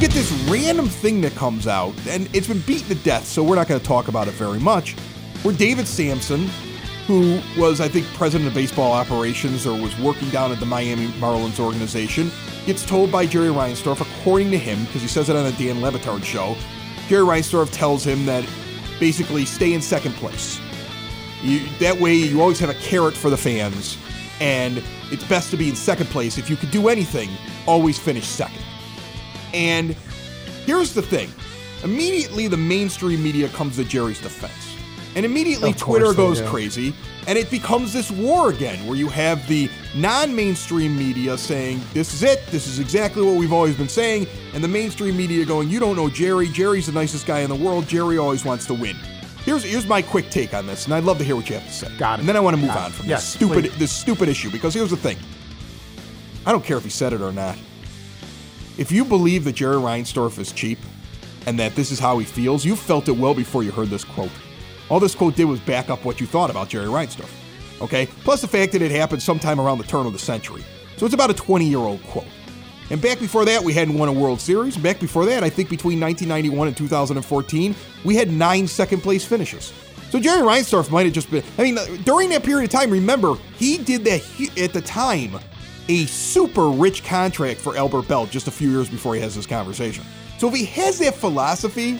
Get this random thing that comes out, and it's been beaten to death, so we're not going to talk about it very much. Where David Samson, who was, I think, president of baseball operations or was working down at the Miami Marlins organization, gets told by Jerry Reinsdorf, according to him, because he says it on the Dan Le Batard show, Jerry Reinsdorf tells him that basically stay in second place. You, that way, you always have a carrot for the fans, and it's best to be in second place. If you could do anything, always finish second. And here's the thing immediately, the mainstream media comes to Jerry's defense. And immediately, Twitter goes do. crazy, and it becomes this war again where you have the non mainstream media saying, This is it, this is exactly what we've always been saying, and the mainstream media going, You don't know Jerry, Jerry's the nicest guy in the world, Jerry always wants to win. Here's, here's my quick take on this, and I'd love to hear what you have to say. Got it. And then I want to move Got on from Yes, this stupid please. this stupid issue because here's the thing. I don't care if he said it or not. If you believe that Jerry Reinsdorf is cheap and that this is how he feels, you felt it well before you heard this quote. All this quote did was back up what you thought about Jerry Reinsdorf. Okay? Plus the fact that it happened sometime around the turn of the century. So it's about a 20 year old quote. And back before that, we hadn't won a World Series. Back before that, I think between 1991 and 2014, we had nine second place finishes. So Jerry Reinsdorf might have just been. I mean, during that period of time, remember, he did that at the time, a super rich contract for Albert Belle just a few years before he has this conversation. So if he has that philosophy,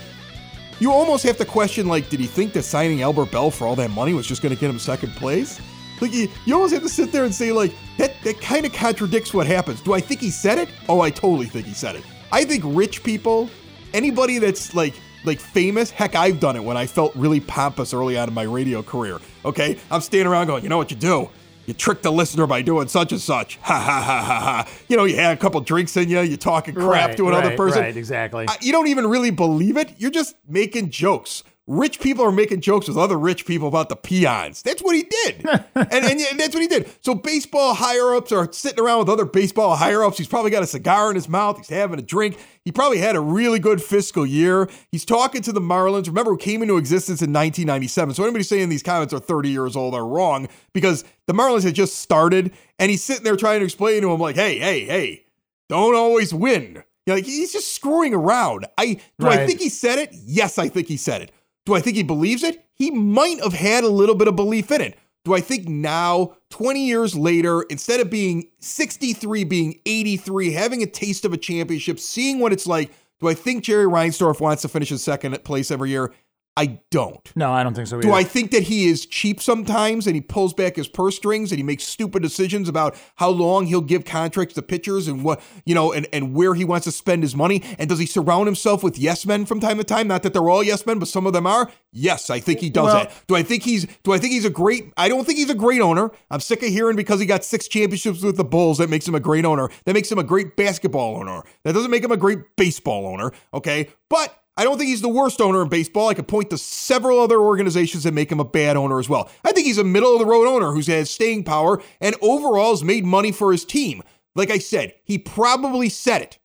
you almost have to question like, did he think that signing Albert Belle for all that money was just going to get him second place? Like you, you almost have to sit there and say like that. That kind of contradicts what happens. Do I think he said it? Oh, I totally think he said it. I think rich people, anybody that's like like famous, heck, I've done it when I felt really pompous early on in my radio career. Okay, I'm standing around going, you know what you do? You trick the listener by doing such and such. Ha ha ha ha ha. You know, you had a couple drinks in you, you talking crap Right, to another right, person. right, exactly. I- you don't even really believe it. You're just making jokes. Rich people are making jokes with other rich people about the peons. That's what he did. and, and, that's what he did. So baseball higher ups are sitting around with other baseball higher ups. He's probably got a cigar in his mouth. He's having a drink. He probably had a really good fiscal year. He's talking to the Marlins. Remember, it came into existence in 1997. So anybody saying these comments are 30 years old are wrong because the Marlins had just started and he's sitting there trying to explain to him, like, hey, hey, hey, don't always win. You know, like he's just screwing around. I do I think he said it? Yes, I think he said it. Do I think he believes it? He might have had a little bit of belief in it. Do I think now, 20 years later, instead of being 63, being 83, having a taste of a championship, seeing what it's like, do I think Jerry Reinsdorf wants to finish in second place every year? I don't. No, I don't think so. Do. I think that he is cheap sometimes and he pulls back his purse strings and he makes stupid decisions about how long he'll give contracts to pitchers and what, you know, and, and where he wants to spend his money? And does he surround himself with yes men from time to time? Not that they're all yes men, but some of them are. Yes, I think he does Well- that. Do I think he's do I think he's a great I don't think he's a great owner. I'm sick of hearing because he got six championships with the Bulls that makes him a great owner. That makes him a great basketball owner. That doesn't make him a great baseball owner, okay? But I don't think he's the worst owner in baseball. I could point to several other organizations that make him a bad owner as well. I think he's a middle of the road owner who's has staying power and overall has made money for his team. Like I said, he probably said it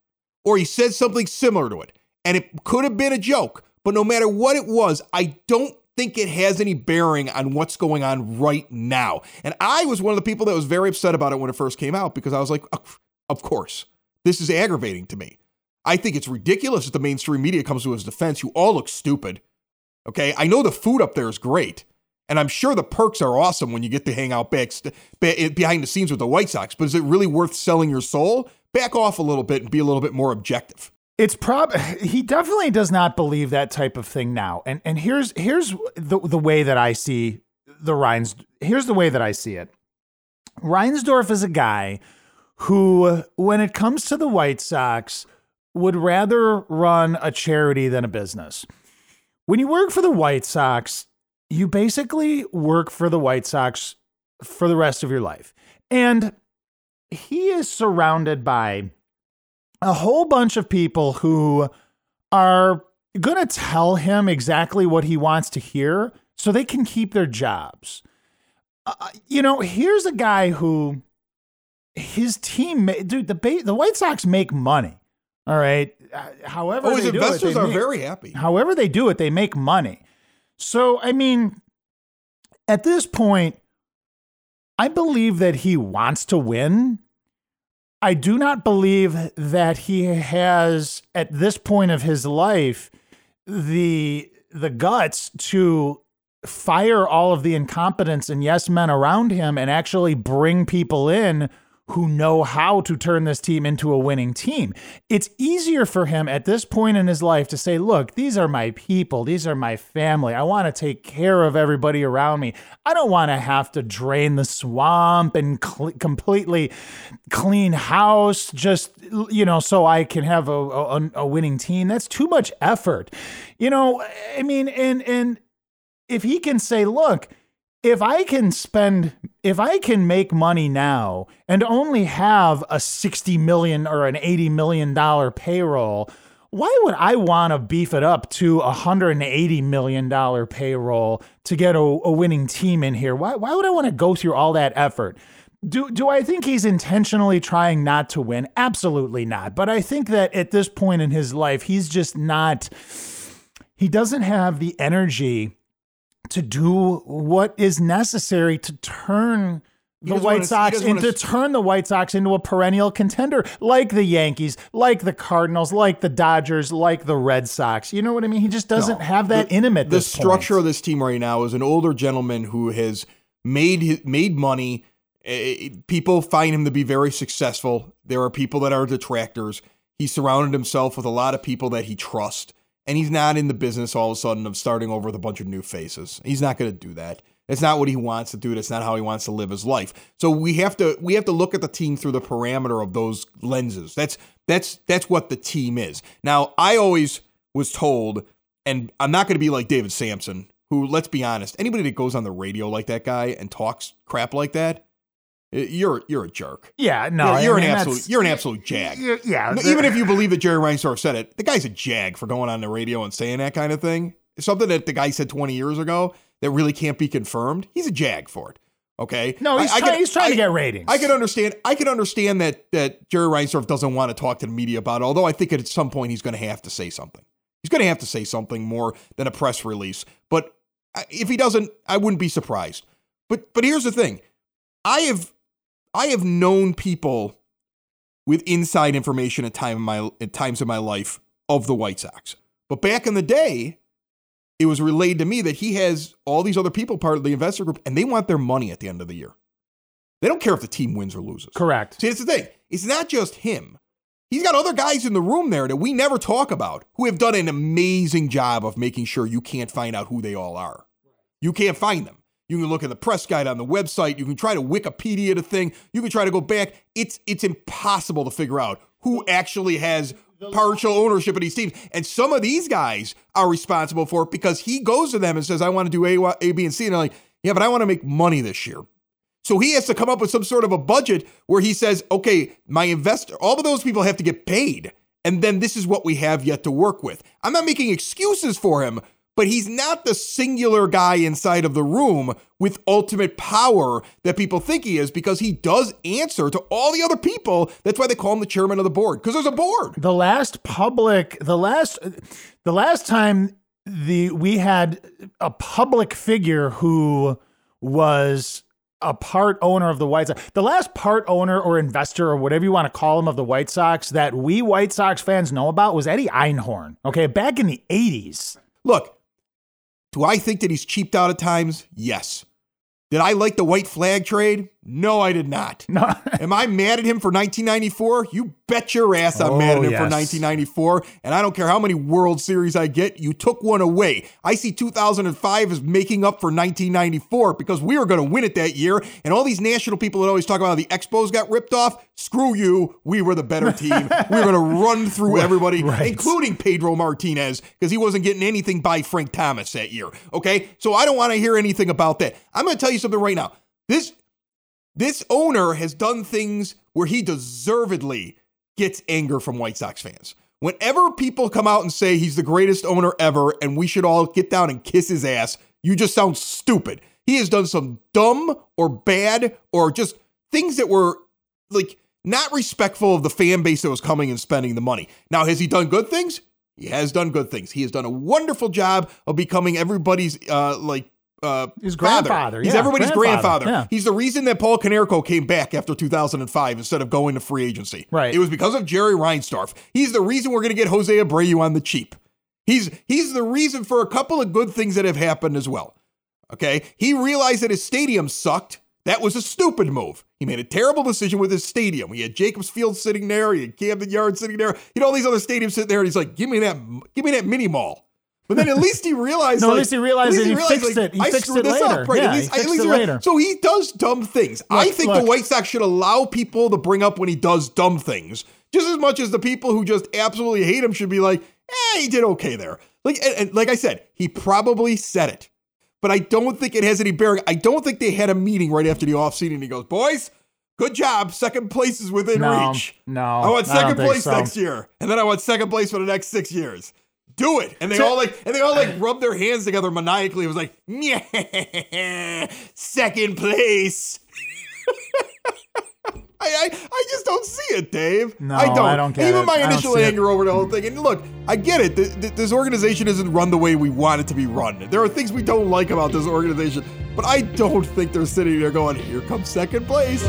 or he said something similar to it. And it could have been a joke. But no matter what it was, I don't think it has any bearing on what's going on right now. And I was one of the people that was very upset about it when it first came out because I was like, of course, this is aggravating to me. I think it's ridiculous that the mainstream media comes to his defense. You all look stupid. Okay. I know the food up there is great. And I'm sure the perks are awesome when you get to hang out back be- eh, behind the scenes with the White Sox. But is it really worth selling your soul? Back off a little bit and be a little bit more objective. It's prob he definitely does not believe that type of thing now. And and here's here's the the way that I see the Reins here's the way that I see it. Reinsdorf is a guy who when it comes to the White Sox would rather run a charity than a business. When you work for the White Sox, you basically work for the White Sox for the rest of your life. And he is surrounded by a whole bunch of people who are going to tell him exactly what he wants to hear so they can keep their jobs. Uh, you know, here's a guy who his team, dude, the the White Sox make money. All right. Uh, however, oh, his investors it, are make, very happy. However, they do it, they make money. So, I mean, at this point, I believe that he wants to win. I do not believe that he has, at this point of his life, the the guts to fire all of the incompetence and yes men around him and actually bring people in who know how to turn this team into a winning team. It's easier for him at this point in his life to say, look, these are my people, these are my family. I want to take care of everybody around me. I don't want to have to drain the swamp and cl- completely clean house just, you know, so I can have a, a, a winning team. That's too much effort. You know, I mean, and, and, if he can say, look, if I can spend, if I can make money now and only have a 60 million or an 80 million dollar payroll, why would I want to beef it up to a $180 million payroll to get a, a winning team in here? Why, why would I want to go through all that effort? Do, do I think he's intentionally trying not to win? Absolutely not. But I think that at this point in his life, he's just not, he doesn't have the energy to do what is necessary to turn the White wanna, Sox into turn the White Sox into a perennial contender, like the Yankees, like the Cardinals, like the Dodgers, like the Red Sox. You know what I mean? He just doesn't no. have that the, in him at the this structure point. of this team right now is an older gentleman who has made made money. Eh, eh, people find him to be very successful. There are people that are detractors. He surrounded himself with a lot of people that he trusts and he's not in the business all of a sudden of starting over with a bunch of new faces. He's not going to do that. It's not what he wants to do. That's not how he wants to live his life. So we have to we have to look at the team through the parameter of those lenses. That's that's that's what the team is. Now, I always was told, and I'm not going to be like David Samson, who, let's be honest, anybody that goes on the radio like that guy and talks crap like that, Uh, you're you're a jerk. Yeah, no, you're, you're an absolute you're an absolute jag. Yeah, even if you believe that Jerry Reinsdorf said it, the guy's a jag for going on the radio and saying that kind of thing. Something that the guy said 20 years ago that really can't be confirmed. He's a jag for it. Okay. No, he's, I, trying, I he's trying I, to get ratings. I can understand. I can understand that that Jerry Reinsdorf doesn't want to talk to the media about it. Although I think at some point he's going to have to say something. He's going to have to say something more than a press release. But uh, if he doesn't, I wouldn't be surprised. But but here's the thing. I have I have known people with inside information at time in my at times in my life of the White Sox. But back in the day, it was relayed to me that he has all these other people part of the investor group and they want their money at the end of the year. They don't care if the team wins or loses. Correct. See, that's the thing. It's not just him. He's got other guys in the room there that we never talk about who have done an amazing job of making sure you can't find out who they all are. You can't find them. You can look at the press guide on the website. You can try to Wikipedia the thing. You can try to go back. It's it's impossible to figure out who actually has partial ownership of these teams. And some of these guys are responsible for it because he goes to them and says, I want to do A, A B, and C. And they're like, yeah, but I want to make money this year. So he has to come up with some sort of a budget where he says, okay, my investor, all of those people have to get paid. And then this is what we have yet to work with. I'm not making excuses for him, but he's not the singular guy inside of the room with ultimate power that people think he is because he does answer to all the other people. That's why they call him the chairman of the board because there's a board. The last public, the last, the last time the we had a public figure who was a part owner of the White Sox. The last part owner or investor or whatever you want to call him of the White Sox that we White Sox fans know about was Eddie Einhorn. Okay, back in the 80s. Look, do I think that he's cheaped out at times? Yes. Did I like the white flag trade? No, I did not. No. Am I mad at him for 1994? You bet your ass I'm oh, mad at him oh, yes. for 1994. And I don't care how many World Series I get, you took one away. I see 2005 as making up for 1994 because we were going to win it that year. And all these national people that always talk about how the Expos got ripped off, screw you. We were the better team. we were going to run through everybody, right. including Pedro Martinez, because he wasn't getting anything by Frank Thomas that year. Okay. So I don't want to hear anything about that. I'm going to tell you something right now. This this owner has done things where he deservedly gets anger from White Sox fans. Whenever people come out and say he's the greatest owner ever and we should all get down and kiss his ass, you just sound stupid. He has done some dumb or bad or just things that were like not respectful of the fan base that was coming and spending the money. Now, has he done good things? He has done good things. He has done a wonderful job of becoming everybody's uh like uh His father. grandfather, He's yeah, everybody's grandfather. grandfather, yeah. He's the reason that Paul Konerko came back after 2005 instead of going to free agency. Right. It was because of Jerry Reinsdorf. He's the reason we're going to get Jose Abreu on the cheap. He's he's the reason for a couple of good things that have happened as well. Okay? He realized that his stadium sucked. That was a stupid move. He made a terrible decision with his stadium. He had Jacobs Field sitting there, he had Camden Yard sitting there, He had all these other stadiums sitting there, and he's like, give me that, give me that mini mall. But then at least he realized. No, at least he realized at it. least He fixed it. He I fixed screwed it this later. up, right? Yeah, at he least, at fixed least it he- later. So he does dumb things. I think look. the White Sox should allow people to bring up when he does dumb things, just as much as the people who just absolutely hate him should be like, "Eh, he did okay there." Like, and, and like I said, he probably said it, but I don't think it has any bearing. I don't think they had a meeting right after the offseason and he goes, "Boys." Good job. Second place is within No, reach. no, I want I second think place so. next year, and then I want second place for the next six years. Do it, and they all like, and they all like rub their hands together maniacally. It was like, yeah, second place. I, I, I just don't see it, Dave. No, I don't. I don't Even it. my initial see it. anger over the whole thing. And look, I get it. Th- th- this organization isn't run the way we want it to be run. There are things we don't like about this organization, but I don't think they're sitting there going, "Here comes second place."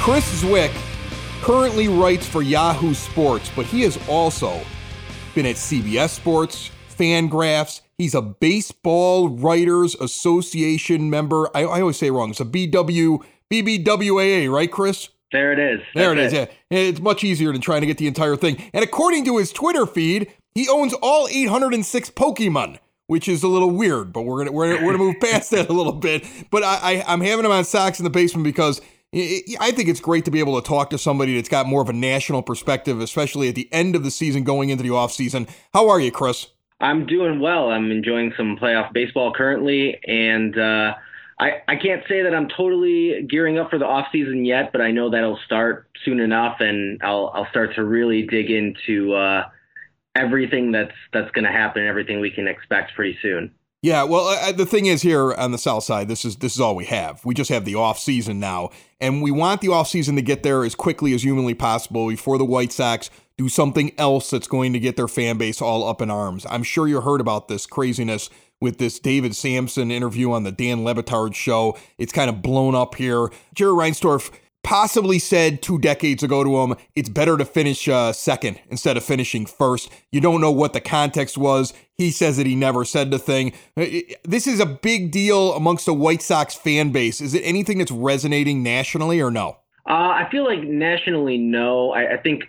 Chris Zwick currently writes for Yahoo Sports, but he has also been at CBS Sports, Fangraphs. He's a Baseball Writers Association member. I, I always say it wrong. It's a BW BBWAA, right, Chris? There it is. There it That's is. Yeah, it's much easier than trying to get the entire thing. And according to his Twitter feed, he owns all 806 Pokemon, which is a little weird. But we're gonna we're, we're gonna move past that a little bit. But I, I I'm having him on Sox in the basement because. I think it's great to be able to talk to somebody that's got more of a national perspective, especially at the end of the season going into the offseason. How are you, Chris? I'm doing well. I'm enjoying some playoff baseball currently, and uh, I I can't say that I'm totally gearing up for the off season yet, but I know that'll start soon enough, and I'll I'll start to really dig into uh, everything that's that's going to happen, everything we can expect pretty soon. Yeah, well, the thing is here on the south side, this is this is all we have. We just have the off season now, and we want the off season to get there as quickly as humanly possible before the White Sox do something else that's going to get their fan base all up in arms. I'm sure you heard about this craziness with this David Samson interview on the Dan Le Batard show. It's kind of blown up here. Jerry Reinsdorf possibly said two decades ago to him, it's better to finish uh, second instead of finishing first. You don't know what the context was. He says that he never said the thing. Uh, This is a big deal amongst the White Sox fan base. Is it anything that's resonating nationally or no? Uh, I feel like nationally, no. I, I think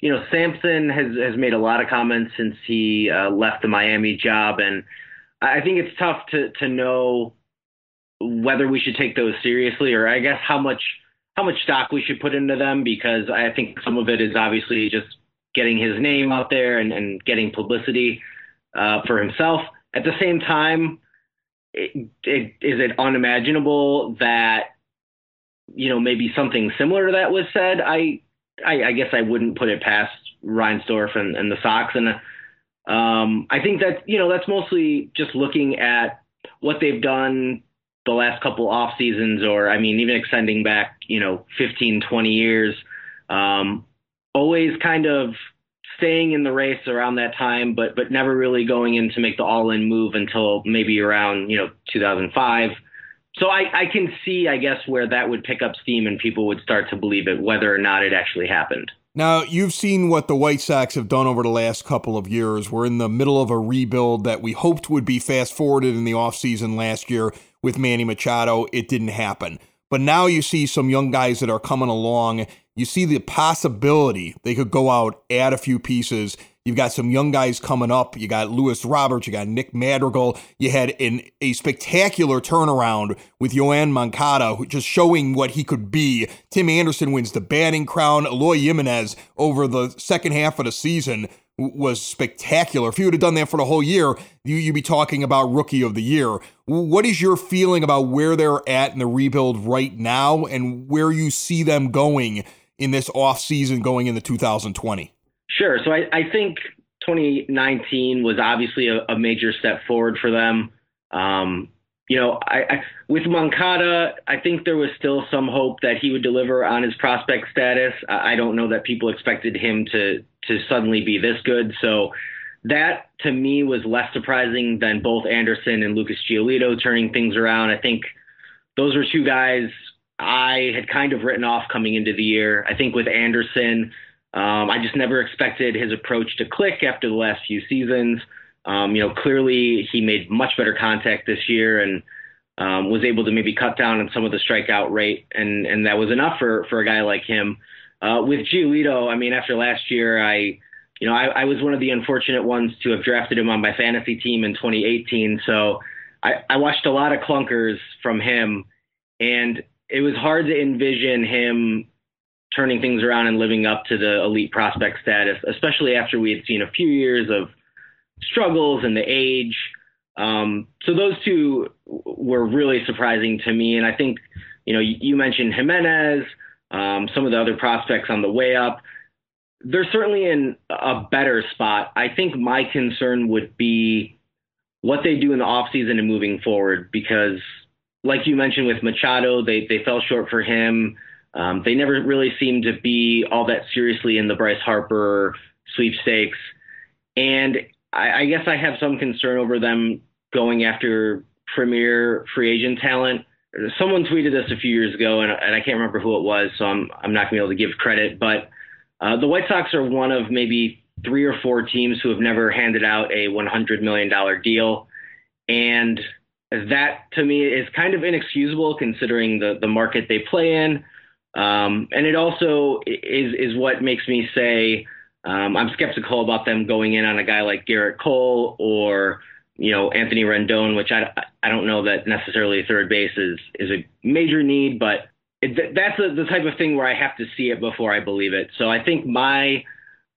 you know Samson has has made a lot of comments since he uh, left the Miami job, and I I think it's tough to to know whether we should take those seriously or I guess how much how much stock we should put into them because I think some of it is obviously just getting his name out there and, and getting publicity uh, for himself. At the same time, it, it, is it unimaginable that you know, maybe something similar to that was said, I, I, I guess I wouldn't put it past Reinsdorf and, and the Sox. And um, I think that, you know, that's mostly just looking at what they've done the last couple off seasons, or I mean, even extending back, you know, 15, 20 years, um, always kind of staying in the race around that time, but, but never really going in to make the all in move until maybe around, you know, 2005 so I, I can see, I guess, where that would pick up steam and people would start to believe it, whether or not it actually happened. Now, you've seen what the White Sox have done over the last couple of years. We're in the middle of a rebuild that we hoped would be fast forwarded in the offseason last year with Manny Machado. It didn't happen. But now you see some young guys that are coming along. You see the possibility they could go out, add a few pieces. You've got some young guys coming up. You got Luis Roberts. You got Nick Madrigal. You had an, a spectacular turnaround with Yoan Moncada, just showing what he could be. Tim Anderson wins the batting crown. Eloy Jimenez over the second half of the season was spectacular. If you would have done that for the whole year, you, you'd be talking about rookie of the year. What is your feeling about where they're at in the rebuild right now and where you see them going in this offseason going into 2020? Sure. So I, I think 2019 was obviously a, a major step forward for them. Um, you know, I, I, with Moncada, I think there was still some hope that he would deliver on his prospect status. I, I don't know that people expected him to to suddenly be this good. So that to me was less surprising than both Anderson and Lucas Giolito turning things around. I think those were two guys I had kind of written off coming into the year. I think with Anderson, um, I just never expected his approach to click after the last few seasons. Um, you know, clearly he made much better contact this year and um, was able to maybe cut down on some of the strikeout rate, and and that was enough for for a guy like him. Uh, with Giolito, I mean, after last year, I, you know, I, I was one of the unfortunate ones to have drafted him on my fantasy team in 2018. So I, I watched a lot of clunkers from him, and it was hard to envision him turning things around and living up to the elite prospect status, especially after we had seen a few years of struggles and the age. Um, so those two were really surprising to me. And I think, you know, you, you mentioned Jimenez, um, some of the other prospects on the way up. They're certainly in a better spot. I think my concern would be what they do in the offseason and moving forward, because like you mentioned with Machado, they, they fell short for him. Um, they never really seemed to be all that seriously in the Bryce Harper sweepstakes. And I, I guess I have some concern over them going after premier free agent talent. Someone tweeted this a few years ago, and, and I can't remember who it was, so I'm I'm not gonna be able to give credit. But uh, the White Sox are one of maybe three or four teams who have never handed out a 100 million dollar deal, and that to me is kind of inexcusable considering the the market they play in. Um, and it also is is what makes me say um, I'm skeptical about them going in on a guy like Gerrit Cole or you know Anthony Rendon, which I, I don't know that necessarily third base is is a major need, but it, that's a, the type of thing where I have to see it before I believe it. So I think my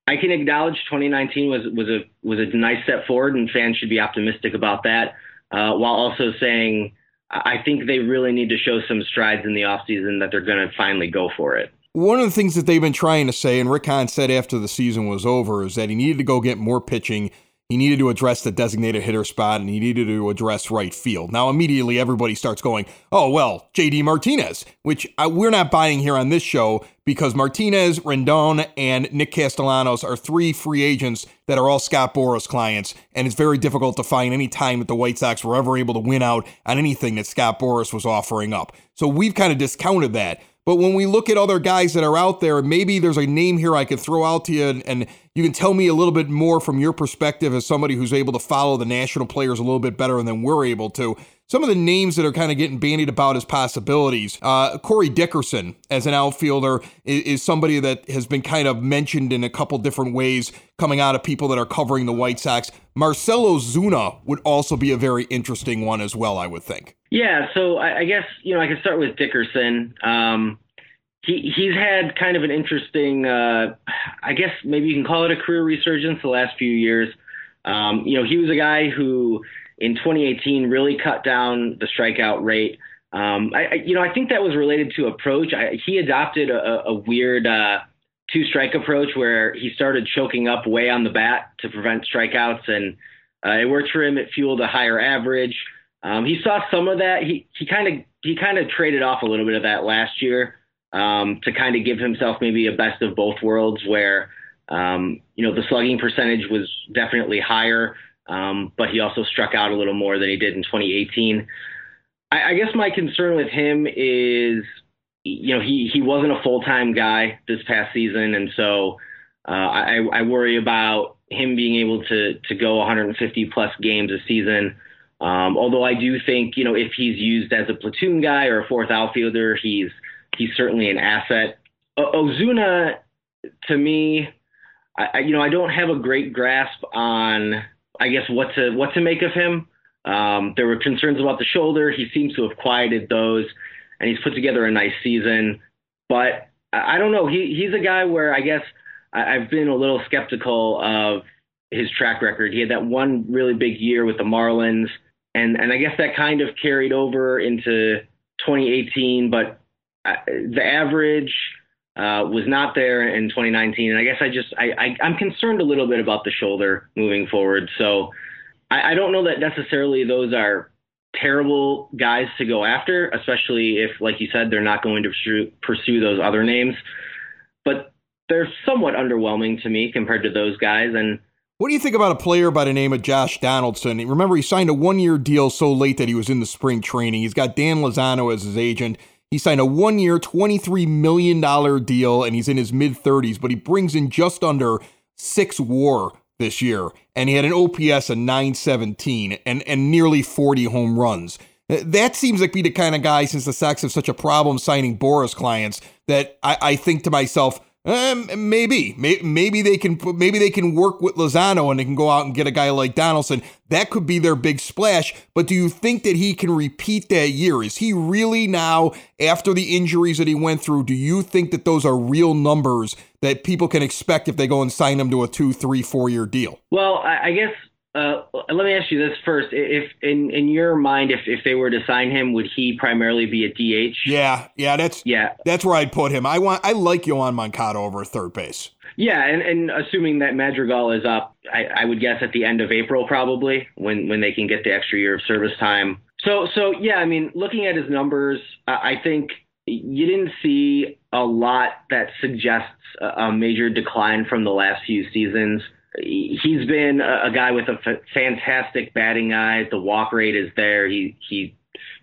I can acknowledge 2019 was was a was a nice step forward, and fans should be optimistic about that, uh, while also saying I think they really need to show some strides in the offseason that they're going to finally go for it. One of the things that they've been trying to say, and Rick Hahn said after the season was over, is that he needed to go get more pitching. He needed to address the designated hitter spot and he needed to address right field. Now, immediately everybody starts going, oh, well, JD Martinez, which I, we're not buying here on this show because Martinez, Rendon, and Nick Castellanos are three free agents that are all Scott Boras clients. And it's very difficult to find any time that the White Sox were ever able to win out on anything that Scott Boras was offering up. So we've kind of discounted that. But when we look at other guys that are out there, maybe there's a name here I could throw out to you, and, and, you can tell me a little bit more from your perspective as somebody who's able to follow the national players a little bit better than we're able to. Some of the names that are kind of getting bandied about as possibilities. Uh, Corey Dickerson, as an outfielder, is, is, somebody that has been kind of mentioned in a couple different ways coming out of people that are covering the White Sox. Marcell Ozuna would also be a very interesting one as well, I would think. Yeah, so I, I guess you know I can start with Dickerson. Um, he he's had kind of an interesting, uh, I guess maybe you can call it a career resurgence the last few years. Um, you know, he was a guy who in 2018 really cut down the strikeout rate. Um, I, I, you know, I think that was related to approach. I, he adopted a, a weird uh, two strike approach where he started choking up way on the bat to prevent strikeouts, and uh, it worked for him. It fueled a higher average. Um, he saw some of that. He he kind of he kind of traded off a little bit of that last year um, to kind of give himself maybe a best of both worlds, where um, you know the slugging percentage was definitely higher, um, but he also struck out a little more than he did in 2018. I, I guess my concern with him is, you know, he he wasn't a full time guy this past season, and so uh, I, I worry about him being able to to go 150 plus games a season. Um, although I do think, you know, if he's used as a platoon guy or a fourth outfielder, he's he's certainly an asset. O- Ozuna, to me, I, you know, I don't have a great grasp on, I guess, what to what to make of him. Um, there were concerns about the shoulder. He seems to have quieted those, and he's put together a nice season. But I don't know. He he's a guy where I guess I, I've been a little skeptical of his track record. He had that one really big year with the Marlins, and and I guess that kind of carried over into 2018. But uh, the average uh, was not there in 2019, and I guess I just I, I I'm concerned a little bit about the shoulder moving forward. So I, I don't know that necessarily those are terrible guys to go after, especially if, like you said, they're not going to pursue, pursue those other names. But they're somewhat underwhelming to me compared to those guys. And what do you think about a player by the name of Josh Donaldson? Remember, he signed a one year deal so late that he was in the spring training. He's got Dan Lozano as his agent. He signed a one year, $23 million deal, and he's in his mid 30s, but he brings in just under six war this year, and he had an OPS of 917 and, and nearly 40 home runs. That seems like be the kind of guy, since the Sox have such a problem signing Boras clients, that I, I think to myself, um, maybe, maybe they can, maybe they can work with Lozano and they can go out and get a guy like Donaldson. That could be their big splash. But do you think that he can repeat that year? Is he really now, after the injuries that he went through, do you think that those are real numbers that people can expect if they go and sign him to a two, three, four year deal? Well, I guess uh, let me ask you this first: If in in your mind, if if they were to sign him, would he primarily be a DH? Yeah, yeah, that's yeah, that's where I'd put him. I want I like Yoan Moncada over third base. Yeah, and, and assuming that Madrigal is up, I, I would guess at the end of April probably when when they can get the extra year of service time. So so yeah, I mean, looking at his numbers, I think you didn't see a lot that suggests a major decline from the last few seasons he's been a, a guy with a f- fantastic batting eye. The walk rate is there. He he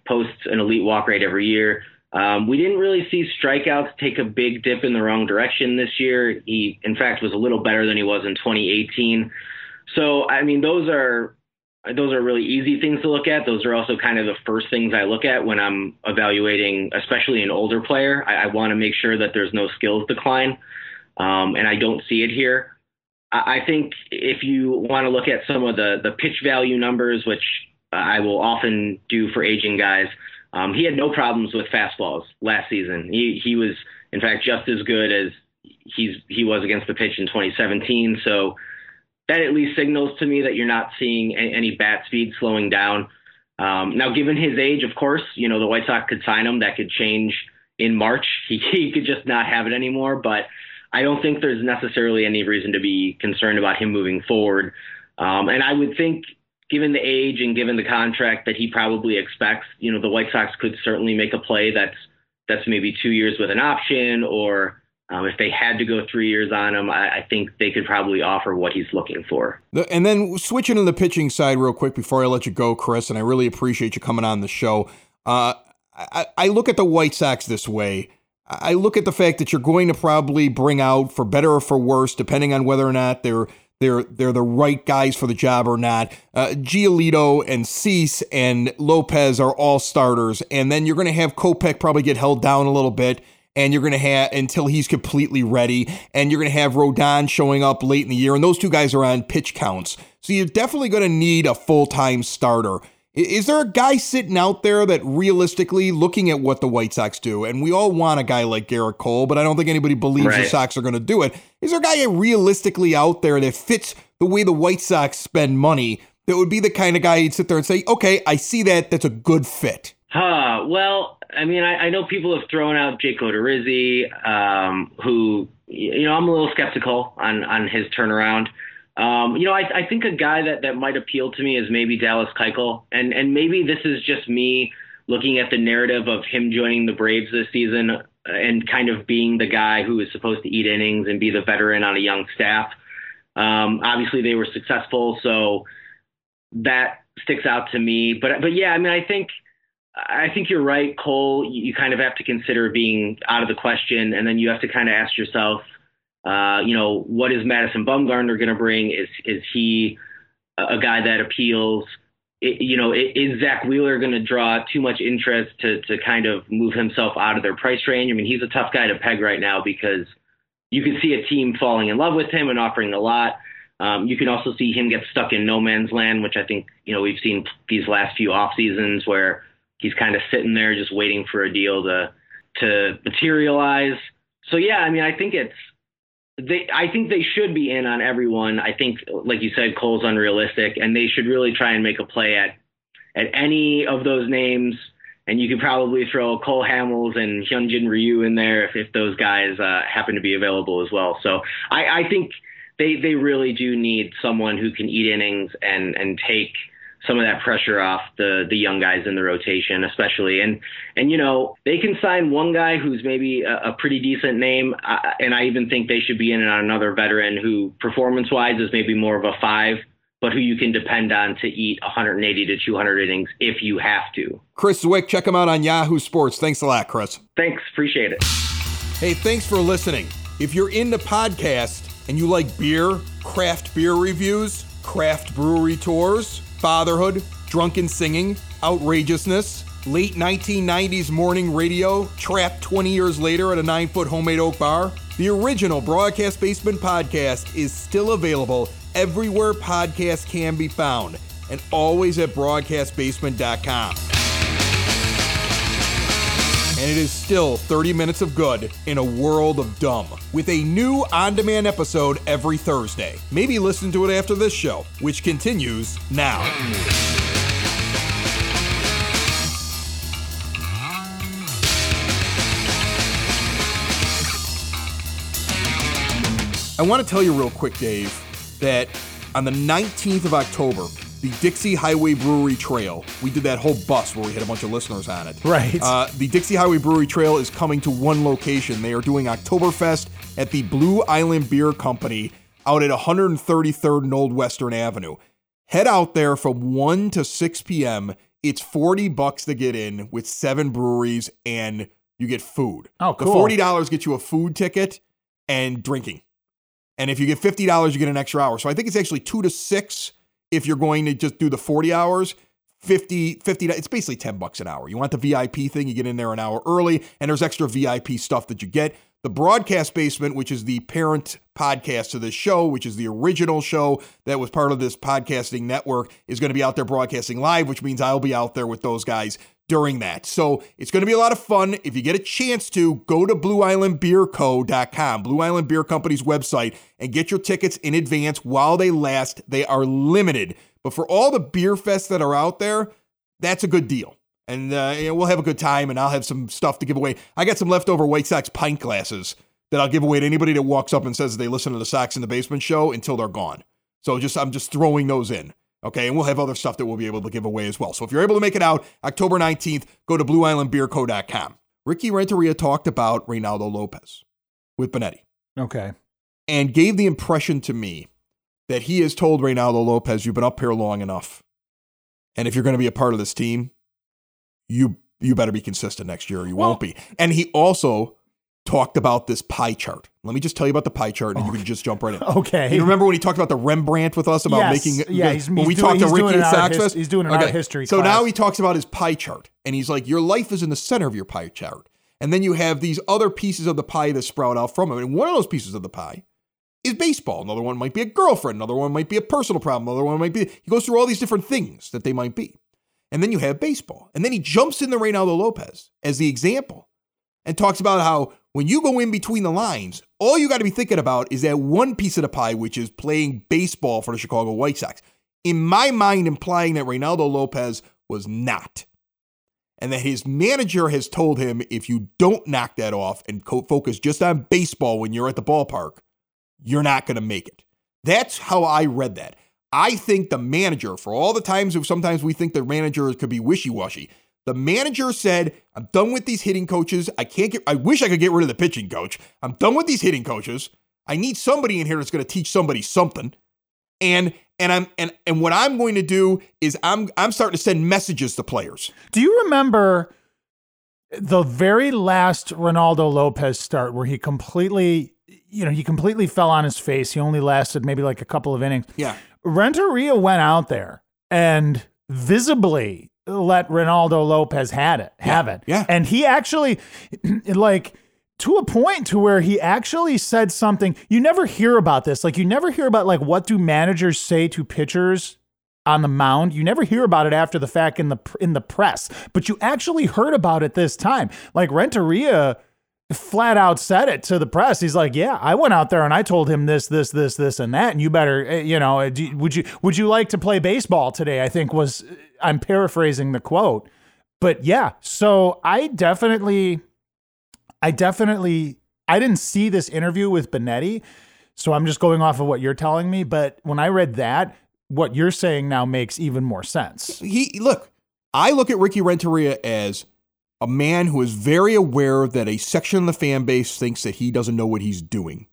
posts an elite walk rate every year. Um, we didn't really see strikeouts take a big dip in the wrong direction this year. He, in fact, was a little better than he was in 2018. So, I mean, those are those are really easy things to look at. Those are also kind of the first things I look at when I'm evaluating, especially an older player. I, I want to make sure that there's no skills decline, um, and I don't see it here. I think if you want to look at some of the the pitch value numbers, which I will often do for aging guys, um, he had no problems with fastballs last season. He he was in fact just as good as he's he was against the pitch in 2017. So that at least signals to me that you're not seeing any bat speed slowing down. Um, now, given his age, of course, you know the White Sox could sign him. That could change in March. He, he could just not have it anymore. But I don't think there's necessarily any reason to be concerned about him moving forward. Um, and I would think, given the age and given the contract that he probably expects, you know, the White Sox could certainly make a play that's that's maybe two years with an option, or um, if they had to go three years on him, I, I, think they could probably offer what he's looking for. And then switching to the pitching side real quick before I let you go, Chris, and I really appreciate you coming on the show. Uh, I, I look at the White Sox this way. I look at the fact that you're going to probably bring out for better or for worse, depending on whether or not they're they're they're the right guys for the job or not. Uh, Giolito and Cease and Lopez are all starters, and then you're going to have Kopech probably get held down a little bit, and you're going to have until he's completely ready, and you're going to have Rodon showing up late in the year, and those two guys are on pitch counts, so you're definitely going to need a full time starter. Is there a guy sitting out there that realistically, looking at what the White Sox do, and we all want a guy like Gerrit Cole, but I don't think anybody believes right. the Sox are going to do it. Is there a guy realistically out there that fits the way the White Sox spend money that would be the kind of guy you'd sit there and say, okay, I see that. That's a good fit. Huh. Well, I mean, I, I know people have thrown out Jake Odorizzi, um, who, you know, I'm a little skeptical on, on his turnaround. Um, you know, I, I think a guy that, that might appeal to me is maybe Dallas Keuchel, and and maybe this is just me looking at the narrative of him joining the Braves this season and kind of being the guy who is supposed to eat innings and be the veteran on a young staff. Um, obviously, they were successful, so that sticks out to me. But but yeah, I mean, I think I think you're right, Cole. You, you kind of have to consider being out of the question, and then you have to kind of ask yourself uh, you know, what is Madison Bumgarner going to bring? Is is he a guy that appeals? It, you know, is Zack Wheeler going to draw too much interest to to kind of move himself out of their price range? I mean, he's a tough guy to peg right now because you can see a team falling in love with him and offering a lot. Um, you can also see him get stuck in no man's land, which I think you know we've seen these last few off seasons where he's kind of sitting there just waiting for a deal to to materialize. So yeah, I mean, I think it's they, I think they should be in on everyone. I think, like you said, Cole's unrealistic, and they should really try and make a play at at any of those names. And you could probably throw Cole Hamels and Hyunjin Ryu in there if, if those guys uh, happen to be available as well. So I, I think they they really do need someone who can eat innings and and take some of that pressure off the the young guys in the rotation, especially. And and you know they can sign one guy who's maybe a, a pretty decent name, uh, and I even think they should be in on another veteran who performance wise is maybe more of a five. But who you can depend on to eat 180 to 200 innings if you have to. Chris Cwik, check him out on Yahoo Sports. Thanks a lot, Chris. Thanks, appreciate it. Hey, thanks for listening. If you're into podcasts and you like beer, craft beer reviews, craft brewery tours, fatherhood, drunken singing, outrageousness, late 1990s morning radio, trapped 20 years later at a nine foot homemade oak bar, the original Broadcast Basement podcast is still available everywhere podcasts can be found and always at broadcastbasement.com. And it is still 30 minutes of good in a world of dumb, with a new on demand episode every Thursday. Maybe listen to it after this show, which continues now. I want to tell you real quick, Dave, that on the 19th of October, the Dixie Highway Brewery Trail, we did that whole bus where we had a bunch of listeners on it. Right. Uh, the Dixie Highway Brewery Trail is coming to one location. They are doing Oktoberfest at the Blue Island Beer Company out at 133rd and Old Western Avenue. Head out there from 1 to 6 p.m. It's 40 bucks to get in with seven breweries and you get food. Oh, cool. The $40 gets you a food ticket and drinking. And if you get $50, you get an extra hour. So I think it's actually 2 to 6 if you're going to just do the 40 hours. 50 50 it's basically 10 bucks an hour. You want the VIP thing, you get in there an hour early and there's extra VIP stuff that you get. The Broadcast Basement, which is the parent podcast to this show, which is the original show that was part of this podcasting network, is going to be out there broadcasting live, which means I'll be out there with those guys during that. So it's going to be a lot of fun. If you get a chance to, go to BlueIslandBeerCo.com, Blue Island Beer Company's website, and get your tickets in advance while they last. They are limited. But for all the beer fests that are out there, that's a good deal. And uh, you know, we'll have a good time, and I'll have some stuff to give away. I got some leftover White Sox pint glasses that I'll give away to anybody that walks up and says they listen to the Sox in the Basement show until they're gone. So just I'm just throwing those in. Okay, and we'll have other stuff that we'll be able to give away as well. So if you're able to make it out October 19th, go to BlueIslandBeerCo.com. Ricky Renteria talked about Reynaldo Lopez with Benetti Okay. and gave the impression to me that he has told Reynaldo Lopez, "You've been up here long enough, and if you're going to be a part of this team, you you better be consistent next year, or you Well- won't be." And he also talked about this pie chart. Let me just tell you about the pie chart, and you can just jump right in. Okay. You remember when he talked about the Rembrandt with us about Yes. making? Yeah, he's- when he's we doing- talked to Ricky at an his- he's doing an art history So now he talks about his pie chart, and he's like, "Your life is in the center of your pie chart." And then you have these other pieces of the pie that sprout out from it. And one of those pieces of the pie is baseball. Another one might be a girlfriend. Another one might be a personal problem. Another one might be. He goes through all these different things that they might be. And then you have baseball. And then he jumps in the Reynaldo Lopez as the example and talks about how when you go in between the lines, all you got to be thinking about is that one piece of the pie, which is playing baseball for the Chicago White Sox. In my mind, implying that Reynaldo Lopez was not. And that his manager has told him if you don't knock that off and co- focus just on baseball when you're at the ballpark, you're not going to make it. That's how I read that. I think the manager, for all the times of sometimes we think the manager could be wishy washy, the manager said, I'm done with these hitting coaches. I can't get, I wish I could get rid of the pitching coach. I'm done with these hitting coaches. I need somebody in here that's going to teach somebody something. And, and I'm, and, and what I'm going to do is I'm, I'm starting to send messages to players. Do you remember the very last Ronaldo Lopez start where he completely, you know, he completely fell on his face. He only lasted maybe like a couple of innings. Yeah. Renteria went out there and visibly let Ronaldo Lopez had it, have it. yeah. And he actually like to a point to where he actually said something. You never hear about this. Like you never hear about like what do managers say to pitchers on the mound. You never hear about it after the fact in the in the press, but you actually heard about it this time. Like Renteria flat out said it to the press. He's like, "Yeah, I went out there and I told him this, this, this, this, and that. And you better, eh, you know, would you would you like to play baseball today?" I think was I'm paraphrasing the quote, but yeah. So I definitely, I definitely, I didn't see this interview with Benetti, so I'm just going off of what you're telling me. But when I read that, what you're saying now makes even more sense. He look, I look at Ricky Renteria as a man who is very aware that a section of the fan base thinks that he doesn't know what he's doing,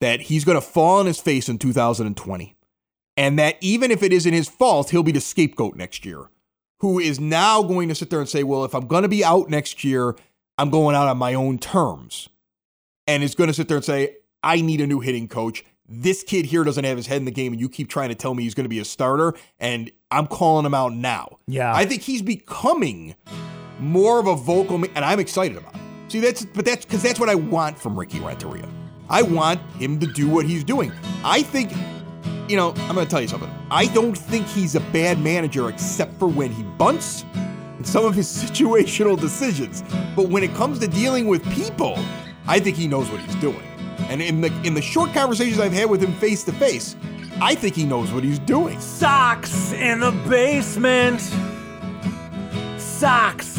that he's going to fall on his face in 2020, and that even if it isn't his fault, he'll be the scapegoat next year, who is now going to sit there and say, well, if I'm going to be out next year, I'm going out on my own terms, and is going to sit there and say, I need a new hitting coach. This kid here doesn't have his head in the game, and you keep trying to tell me he's going to be a starter, and I'm calling him out now. Yeah. I think he's becoming more of a vocal, and I'm excited about it. See, that's but that's because that's what I want from Ricky Renteria. I want him to do what he's doing. I think, you know, I'm going to tell you something. I don't think he's a bad manager except for when he bunts and some of his situational decisions. But when it comes to dealing with people, I think he knows what he's doing. And in the in the short conversations I've had with him face to face, I think he knows what he's doing. Sox in the basement. Sox